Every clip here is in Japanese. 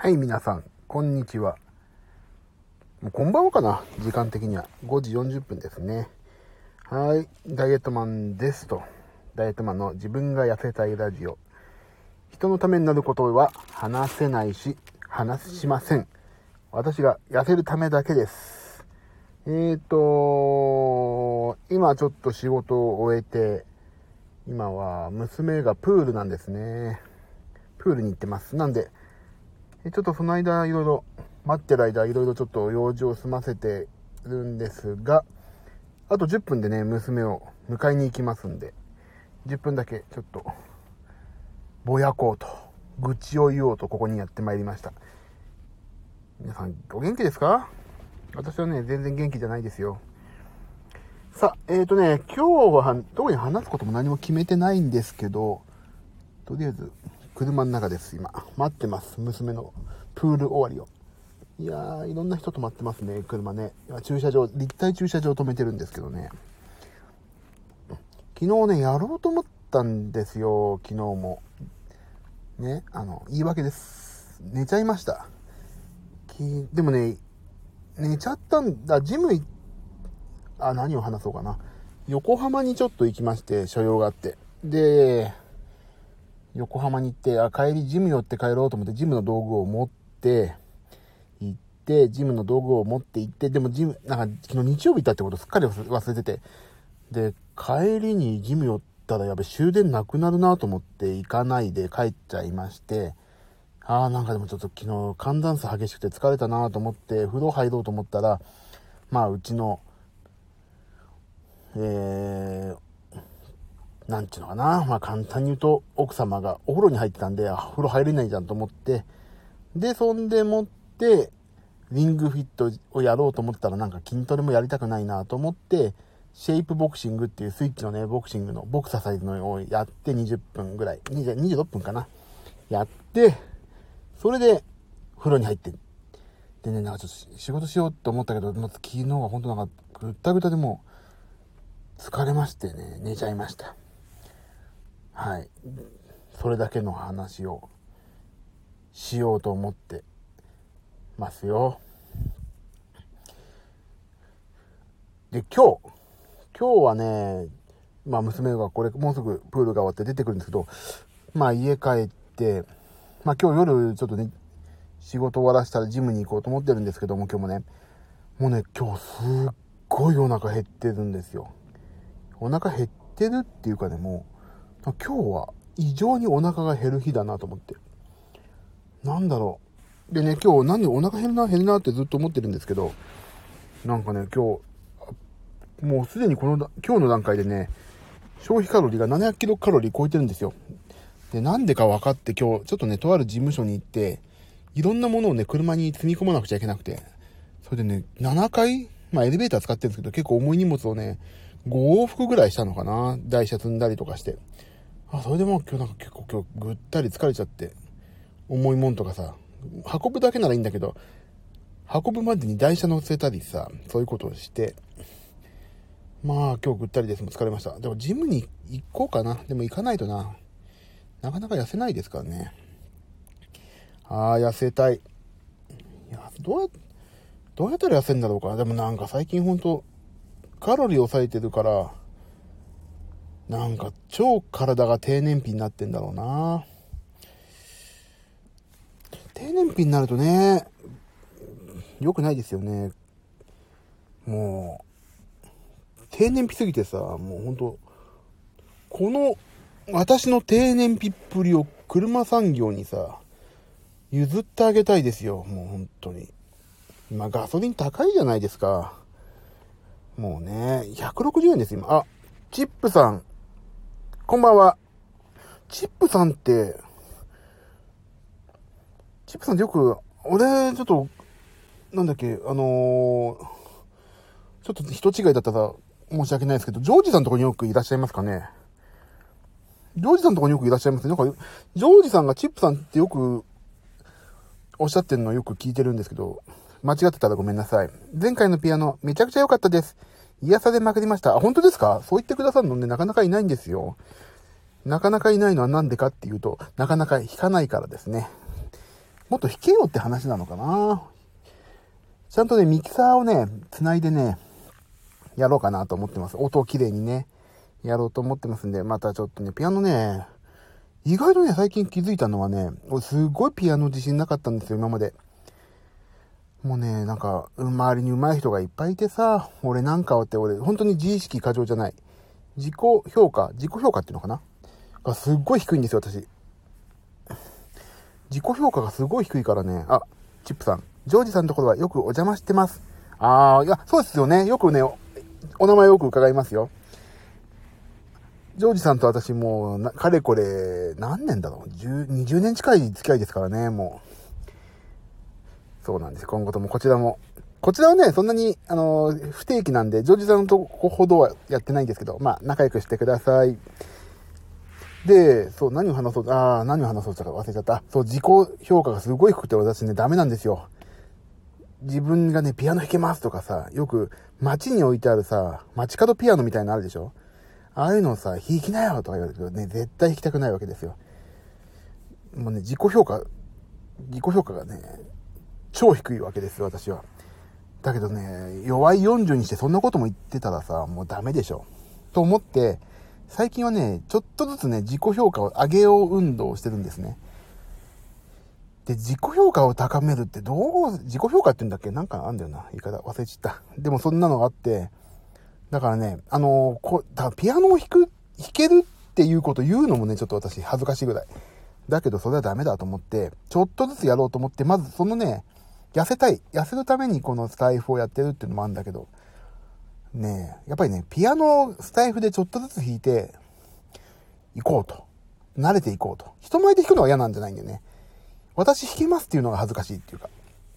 はい、皆さん、こんにちは。もうこんばんはかな時間的には。5時40分ですね。はい、ダイエットマンですと。ダイエットマンの自分が痩せたいラジオ。人のためになることは話せないし、話しません。私が痩せるためだけです。えーと、今ちょっと仕事を終えて、今は娘がプールなんですね。プールに行ってます。なんで、ちょっとその間いろいろ、待ってる間いろいろちょっと用事を済ませてるんですが、あと10分でね、娘を迎えに行きますんで、10分だけちょっと、ぼやこうと、愚痴を言おうとここにやってまいりました。皆さん、お元気ですか？私はね、全然元気じゃないですよ。さあ、えーとね、今日は特に話すことも何も決めてないんですけど、とりあえず、車の中です、今。待ってます、娘のプール終わりを。いやー、いろんな人止まってますね、車ね。駐車場、立体駐車場止めてるんですけどね。昨日ね、やろうと思ったんですよ、昨日も。ね、あの、言い訳です。寝ちゃいました。きでもね、寝ちゃったんだ、ジムあ、何を話そうかな。横浜にちょっと行きまして、所用があって。で、横浜に行って、あ、帰りジム寄って帰ろうと思って、ジムの道具を持って、行って、ジムの道具を持って行って、でもジム、なんか昨日日曜日行ったってことすっかり忘れてて、で、帰りにジム寄ったらやべ、終電なくなるなと思って行かないで帰っちゃいまして、ああ、なんかでもちょっと昨日寒暖差激しくて疲れたなと思って、風呂入ろうと思ったら、まあうちの、えー、なんちゅうのかな。まあ簡単に言うと、奥様がお風呂に入ってたんで、あ、風呂入れないじゃんと思って、で、そんでもって、リングフィットをやろうと思ったらなんか筋トレもやりたくないなと思って、シェイプボクシングっていうスイッチのね、ボクシングのボクササイズのをやって20分ぐらい、20 26分かな。やって、それで風呂に入って、でね、なんかちょっと仕事しようと思ったけど、もう昨日は本当なんかぐったぐたでも疲れましてね、寝ちゃいました。はい。それだけの話をしようと思ってますよ。で、今日、今日はね、まあ娘がこれもうすぐプールが終わって出てくるんですけど、まあ家帰って、まあ今日夜ちょっとね、仕事終わらせたらジムに行こうと思ってるんですけども、今日もね、もうね、今日すっごいお腹減ってるんですよ。お腹減ってるっていうかね、もう、今日は異常にお腹が減る日だなと思って。なんだろう。でね、今日なんでお腹減るな、減るなってずっと思ってるんですけど、なんかね、今日、もうすでにこの、今日の段階でね、消費カロリーが700キロカロリー超えてるんですよ。で、なんでか分かって今日、ちょっとね、とある事務所に行って、いろんなものをね、車に積み込まなくちゃいけなくて、それでね、7回、まあエレベーター使ってるんですけど、結構重い荷物をね、5往復ぐらいしたのかな台車積んだりとかして。あ、それでも今日なんか結構今日ぐったり疲れちゃって、重いもんとかさ、運ぶだけならいいんだけど、運ぶまでに台車乗せたりさ、そういうことをして、まあ今日ぐったりですも疲れました。でもジムに行こうかな。でも行かないとな。なかなか痩せないですからね。ああ、痩せたい。いや、どうや、どうやったら痩せるんだろうか。でもなんか最近ほんと、カロリー抑えてるから、なんか超体が低燃費になってんだろうな。低燃費になるとね、良くないですよね。もう、低燃費すぎてさ、もうほんと、この、私の低燃費っぷりを車産業にさ、譲ってあげたいですよ、もう本当に。今ガソリン高いじゃないですか。もうね、160円です、今。あ、チップさん。こんばんは。チップさんって、チップさんってよく、俺、ちょっと、なんだっけ、あのー、ちょっと人違いだったら申し訳ないですけど、ジョージさんとこによくいらっしゃいますかね？ジョージさんとこによくいらっしゃいます？なんか、ジョージさんがチップさんってよくおっしゃってるのよく聞いてるんですけど、間違ってたらごめんなさい。前回のピアノ、めちゃくちゃ良かったです。癒されまくりました。あ、本当ですか？そう言ってくださるのね、なかなかいないんですよ。なかなかいないのはなんでかっていうと、なかなか弾かないからですね。もっと弾けよって話なのかな。ちゃんとね、ミキサーをね、繋いでね、やろうかなと思ってます。音をきれいにね、やろうと思ってますんで、またちょっとね、ピアノね、意外とね、最近気づいたのはね、俺すごいピアノ自信なかったんですよ、今まで。もうね、なんか、周りに上手い人がいっぱいいてさ、俺なんかはって俺、本当に自意識過剰じゃない。自己評価、自己評価っていうのかな？がすっごい低いんですよ、私。自己評価がすごい低いからね。あ、チップさん。ジョージさんのところはよくお邪魔してます。あー、いや、そうですよね。よくね、お名前よく伺いますよ。ジョージさんと私もう、かれこれ、何年だろう ?10、20年近い付き合いですからね、もう。そうなんです。今後ともこちらも。こちらはね、そんなに、あの、不定期なんで、ジョージさんのとこほどはやってないんですけど、まあ、仲良くしてください。で、そう、何を話そう、ああ、何を話そうとか忘れちゃった。そう、自己評価がすごい低くて私ね、ダメなんですよ。自分がね、ピアノ弾けますとかさ、よく街に置いてあるさ、街角ピアノみたいなのあるでしょ？ああいうのをさ、弾きなよとか言われるけどね、絶対弾きたくないわけですよ。もうね、自己評価、自己評価がね、超低いわけですよ、私は。だけどね、弱い40にしてそんなことも言ってたらさ、もうダメでしょ。と思って、最近はね、ちょっとずつね、自己評価を上げよう運動をしてるんですね。で、自己評価を高めるってどう、自己評価って言うんだっけ？なんかあんだよな。言い方忘れちった。でもそんなのがあって、だからね、あのこだピアノを弾く、弾けるっていうこと言うのもね、ちょっと私恥ずかしいぐらい。だけどそれはダメだと思って、ちょっとずつやろうと思って、まずそのね、痩せたい。痩せるためにこのスタイフをやってるっていうのもあるんだけど、ねえやっぱりね、ピアノをスタイフでちょっとずつ弾いて、行こうと。慣れていこうと。人前で弾くのは嫌なんじゃないんだよね。私弾けますっていうのが恥ずかしいっていうか。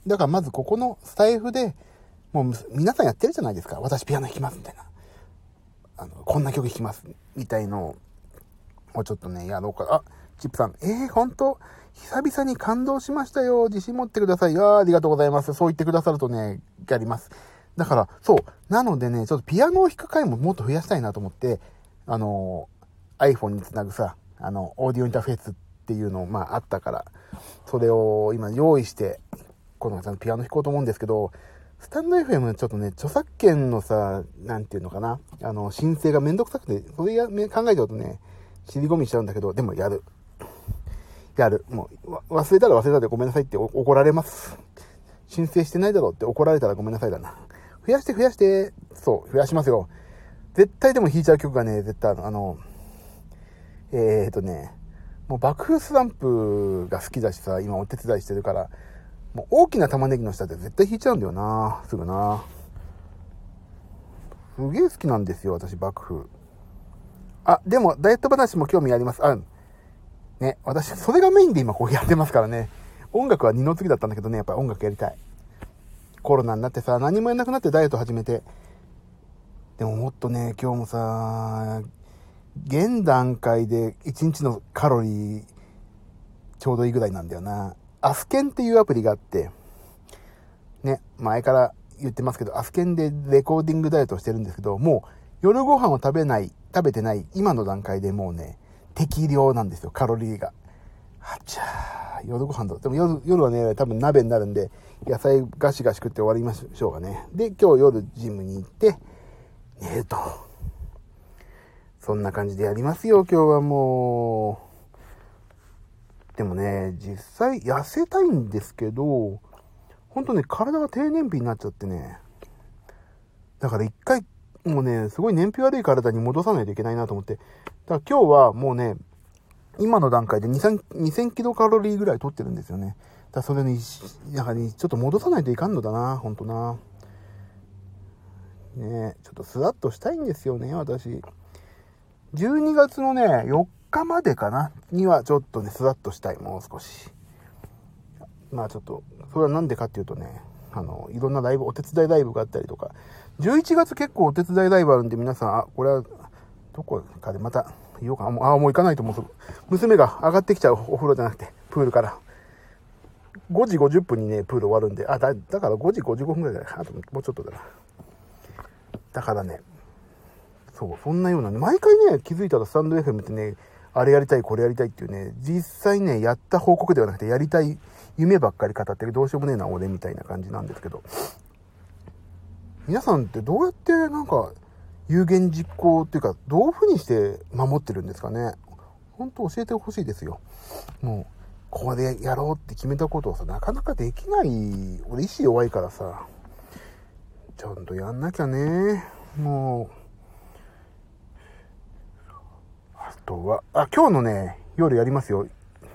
だからまずここのスタイフで、もう皆さんやってるじゃないですか。私ピアノ弾きますみたいな。あの、こんな曲弾きますみたいのを、もうちょっとね、やろうか。あ、チップさん、えー、ほんと、久々に感動しましたよ。自信持ってください。あありがとうございます。そう言ってくださるとね、やります。だから、そう。なのでね、ちょっとピアノを弾く回ももっと増やしたいなと思って、あの、iPhone につなぐさ、あの、オーディオインターフェースっていうの、まああったから、それを今用意して、このちゃんピアノ弾こうと思うんですけど、スタンド FM ちょっとね、著作権のさ、なんていうのかな、あの、申請がめんどくさくて、それや考えちゃうとね、尻込みしちゃうんだけど、でもやる。やる。もう、忘れたら忘れたでごめんなさいって怒られます。申請してないだろうって怒られたらごめんなさいだな。増やして増やして、そう、増やしますよ。絶対でも弾いちゃう曲がね、絶対あの、えーとね、もう爆風スランプが好きだしさ、今お手伝いしてるから、もう大きな玉ねぎの下で絶対弾いちゃうんだよな、すぐな。すげえ好きなんですよ、私、爆風。あ、でも、ダイエット話も興味あります。あ、ね、私、それがメインで今こうやってますからね。音楽は二の次だったんだけどね、やっぱり音楽やりたい。コロナになってさ、何もやんなくなってダイエット始めて。でももっとね、今日もさ、現段階で1日のカロリーちょうどいいぐらいなんだよな。アスケンっていうアプリがあって、ね、前から言ってますけど、アスケンでレコーディングダイエットしてるんですけど、もう夜ご飯を食べない、食べてない今の段階でもうね、適量なんですよ、カロリーが。はっちゃー、夜ご飯だ。でも夜、夜はね、多分鍋になるんで、野菜ガシガシ食って終わりましょうかね。で、今日夜ジムに行って、寝ると。そんな感じでやりますよ、今日はもう。でもね、実際痩せたいんですけど、ほんとね、体が低燃費になっちゃってね。だから一回、もうね、すごい燃費悪い体に戻さないといけないなと思って。だから今日はもうね、今の段階で2 2000キロカロリーぐらい取ってるんですよね。だそれに、やはりちょっと戻さないといかんのだな、ほんとな。ねちょっとスラッとしたいんですよね、私。12月のね、4日までかな、にはちょっとね、スラッとしたい、もう少し。まあちょっと、それはなんでかっていうとね、あの、いろんなライブ、お手伝いライブがあったりとか、11月結構お手伝いライブあるんで、皆さん、あ、これは、どこかでまた言おうかな。あ、もう行かないともう娘が上がってきちゃうお風呂じゃなくて、プールから。5時50分にね、プール終わるんで、あ、だ、だから5時55分ぐらいだあともうちょっとだな。だからね、そう、そんなようなね、毎回ね、気づいたらスタンド FM ってね、あれやりたい、これやりたいっていうね、実際ね、やった報告ではなくて、やりたい、夢ばっかり語ってるどうしようもねえな俺みたいな感じなんですけど、皆さんってどうやってなんか有言実行っていうか、どういう風にして守ってるんですかね。ほんと教えてほしいですよ。もう、ここでやろうって決めたことをさ、なかなかできない。俺意志弱いからさ、ちゃんとやんなきゃね。もう、あとは、あ、今日のね、夜やりますよ。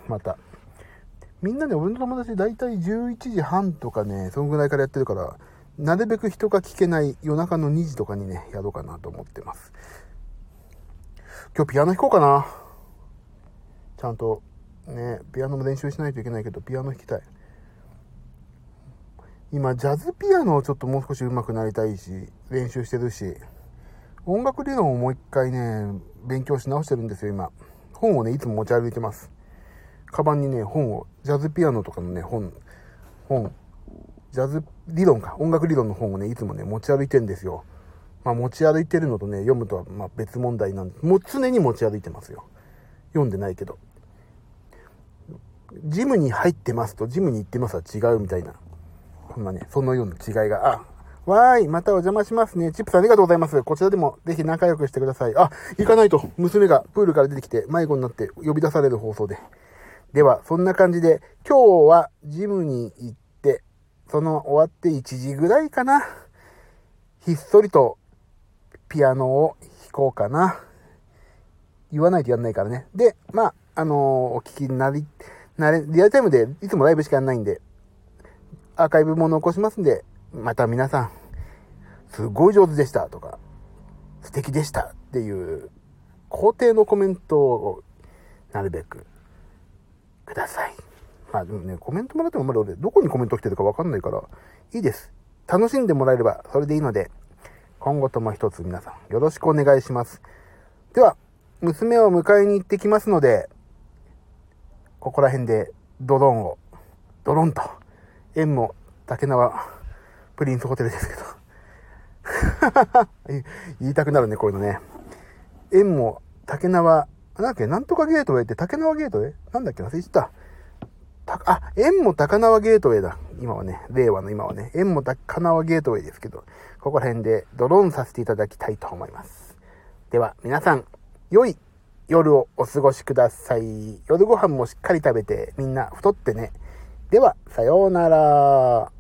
また。みんなね、俺の友達大体11時半とかね、そのぐらいからやってるから、なるべく人が聞けない夜中の2時とかにね、やろうかなと思ってます。今日ピアノ弾こうかな。ちゃんと、ね、ピアノも練習しないといけないけど、ピアノ弾きたい。今、ジャズピアノをちょっともう少し上手くなりたいし、練習してるし、音楽理論をもう一回ね、勉強し直してるんですよ、今。本をね、いつも持ち歩いてます。カバンにね、本を、ジャズピアノとかのね、本、本、ジャズ理論か、音楽理論の本をね、いつもね、持ち歩いてんですよ。まあ、持ち歩いてるのとね、読むとは、ま、別問題なんで、もう常に持ち歩いてますよ。読んでないけど。ジムに入ってますと、ジムに行ってますは違うみたいな。そんなね、そのような違いが、あ、わーい、またお邪魔しますね。チップさんありがとうございます。こちらでもぜひ仲良くしてください。あ、行かないと。娘がプールから出てきて迷子になって呼び出される放送で。では、そんな感じで、今日はジムに行って、その終わって1時ぐらいかな。ひっそりとピアノを弾こうかな。言わないとやんないからね。で、まあ、あのー、お聞きになり、なれ、リアルタイムでいつもライブしかやんないんで、アーカイブも残しますんで、また皆さん、すごい上手でしたとか、素敵でしたっていう肯定のコメントをなるべくください。まあでもね、コメントもらってもまだ俺どこにコメント来てるかわかんないから、いいです。楽しんでもらえればそれでいいので、今後とも一つ皆さんよろしくお願いします。では、娘を迎えに行ってきますので、ここら辺でドローンを、ドローンと、縁も竹縄プリンスホテルですけど。言いたくなるね、こういうのね。縁も竹縄、なんだっけ、なんとかゲートウェイって竹縄ゲートウェイなんだっけ忘れちゃっ。た、あ、縁も高輪ゲートウェイだ。今はね、令和の今はね、縁も高輪ゲートウェイですけど、ここら辺でドローンさせていただきたいと思います。では、皆さん、良い夜をお過ごしください。夜ご飯もしっかり食べて、みんな太ってね。では、さようなら。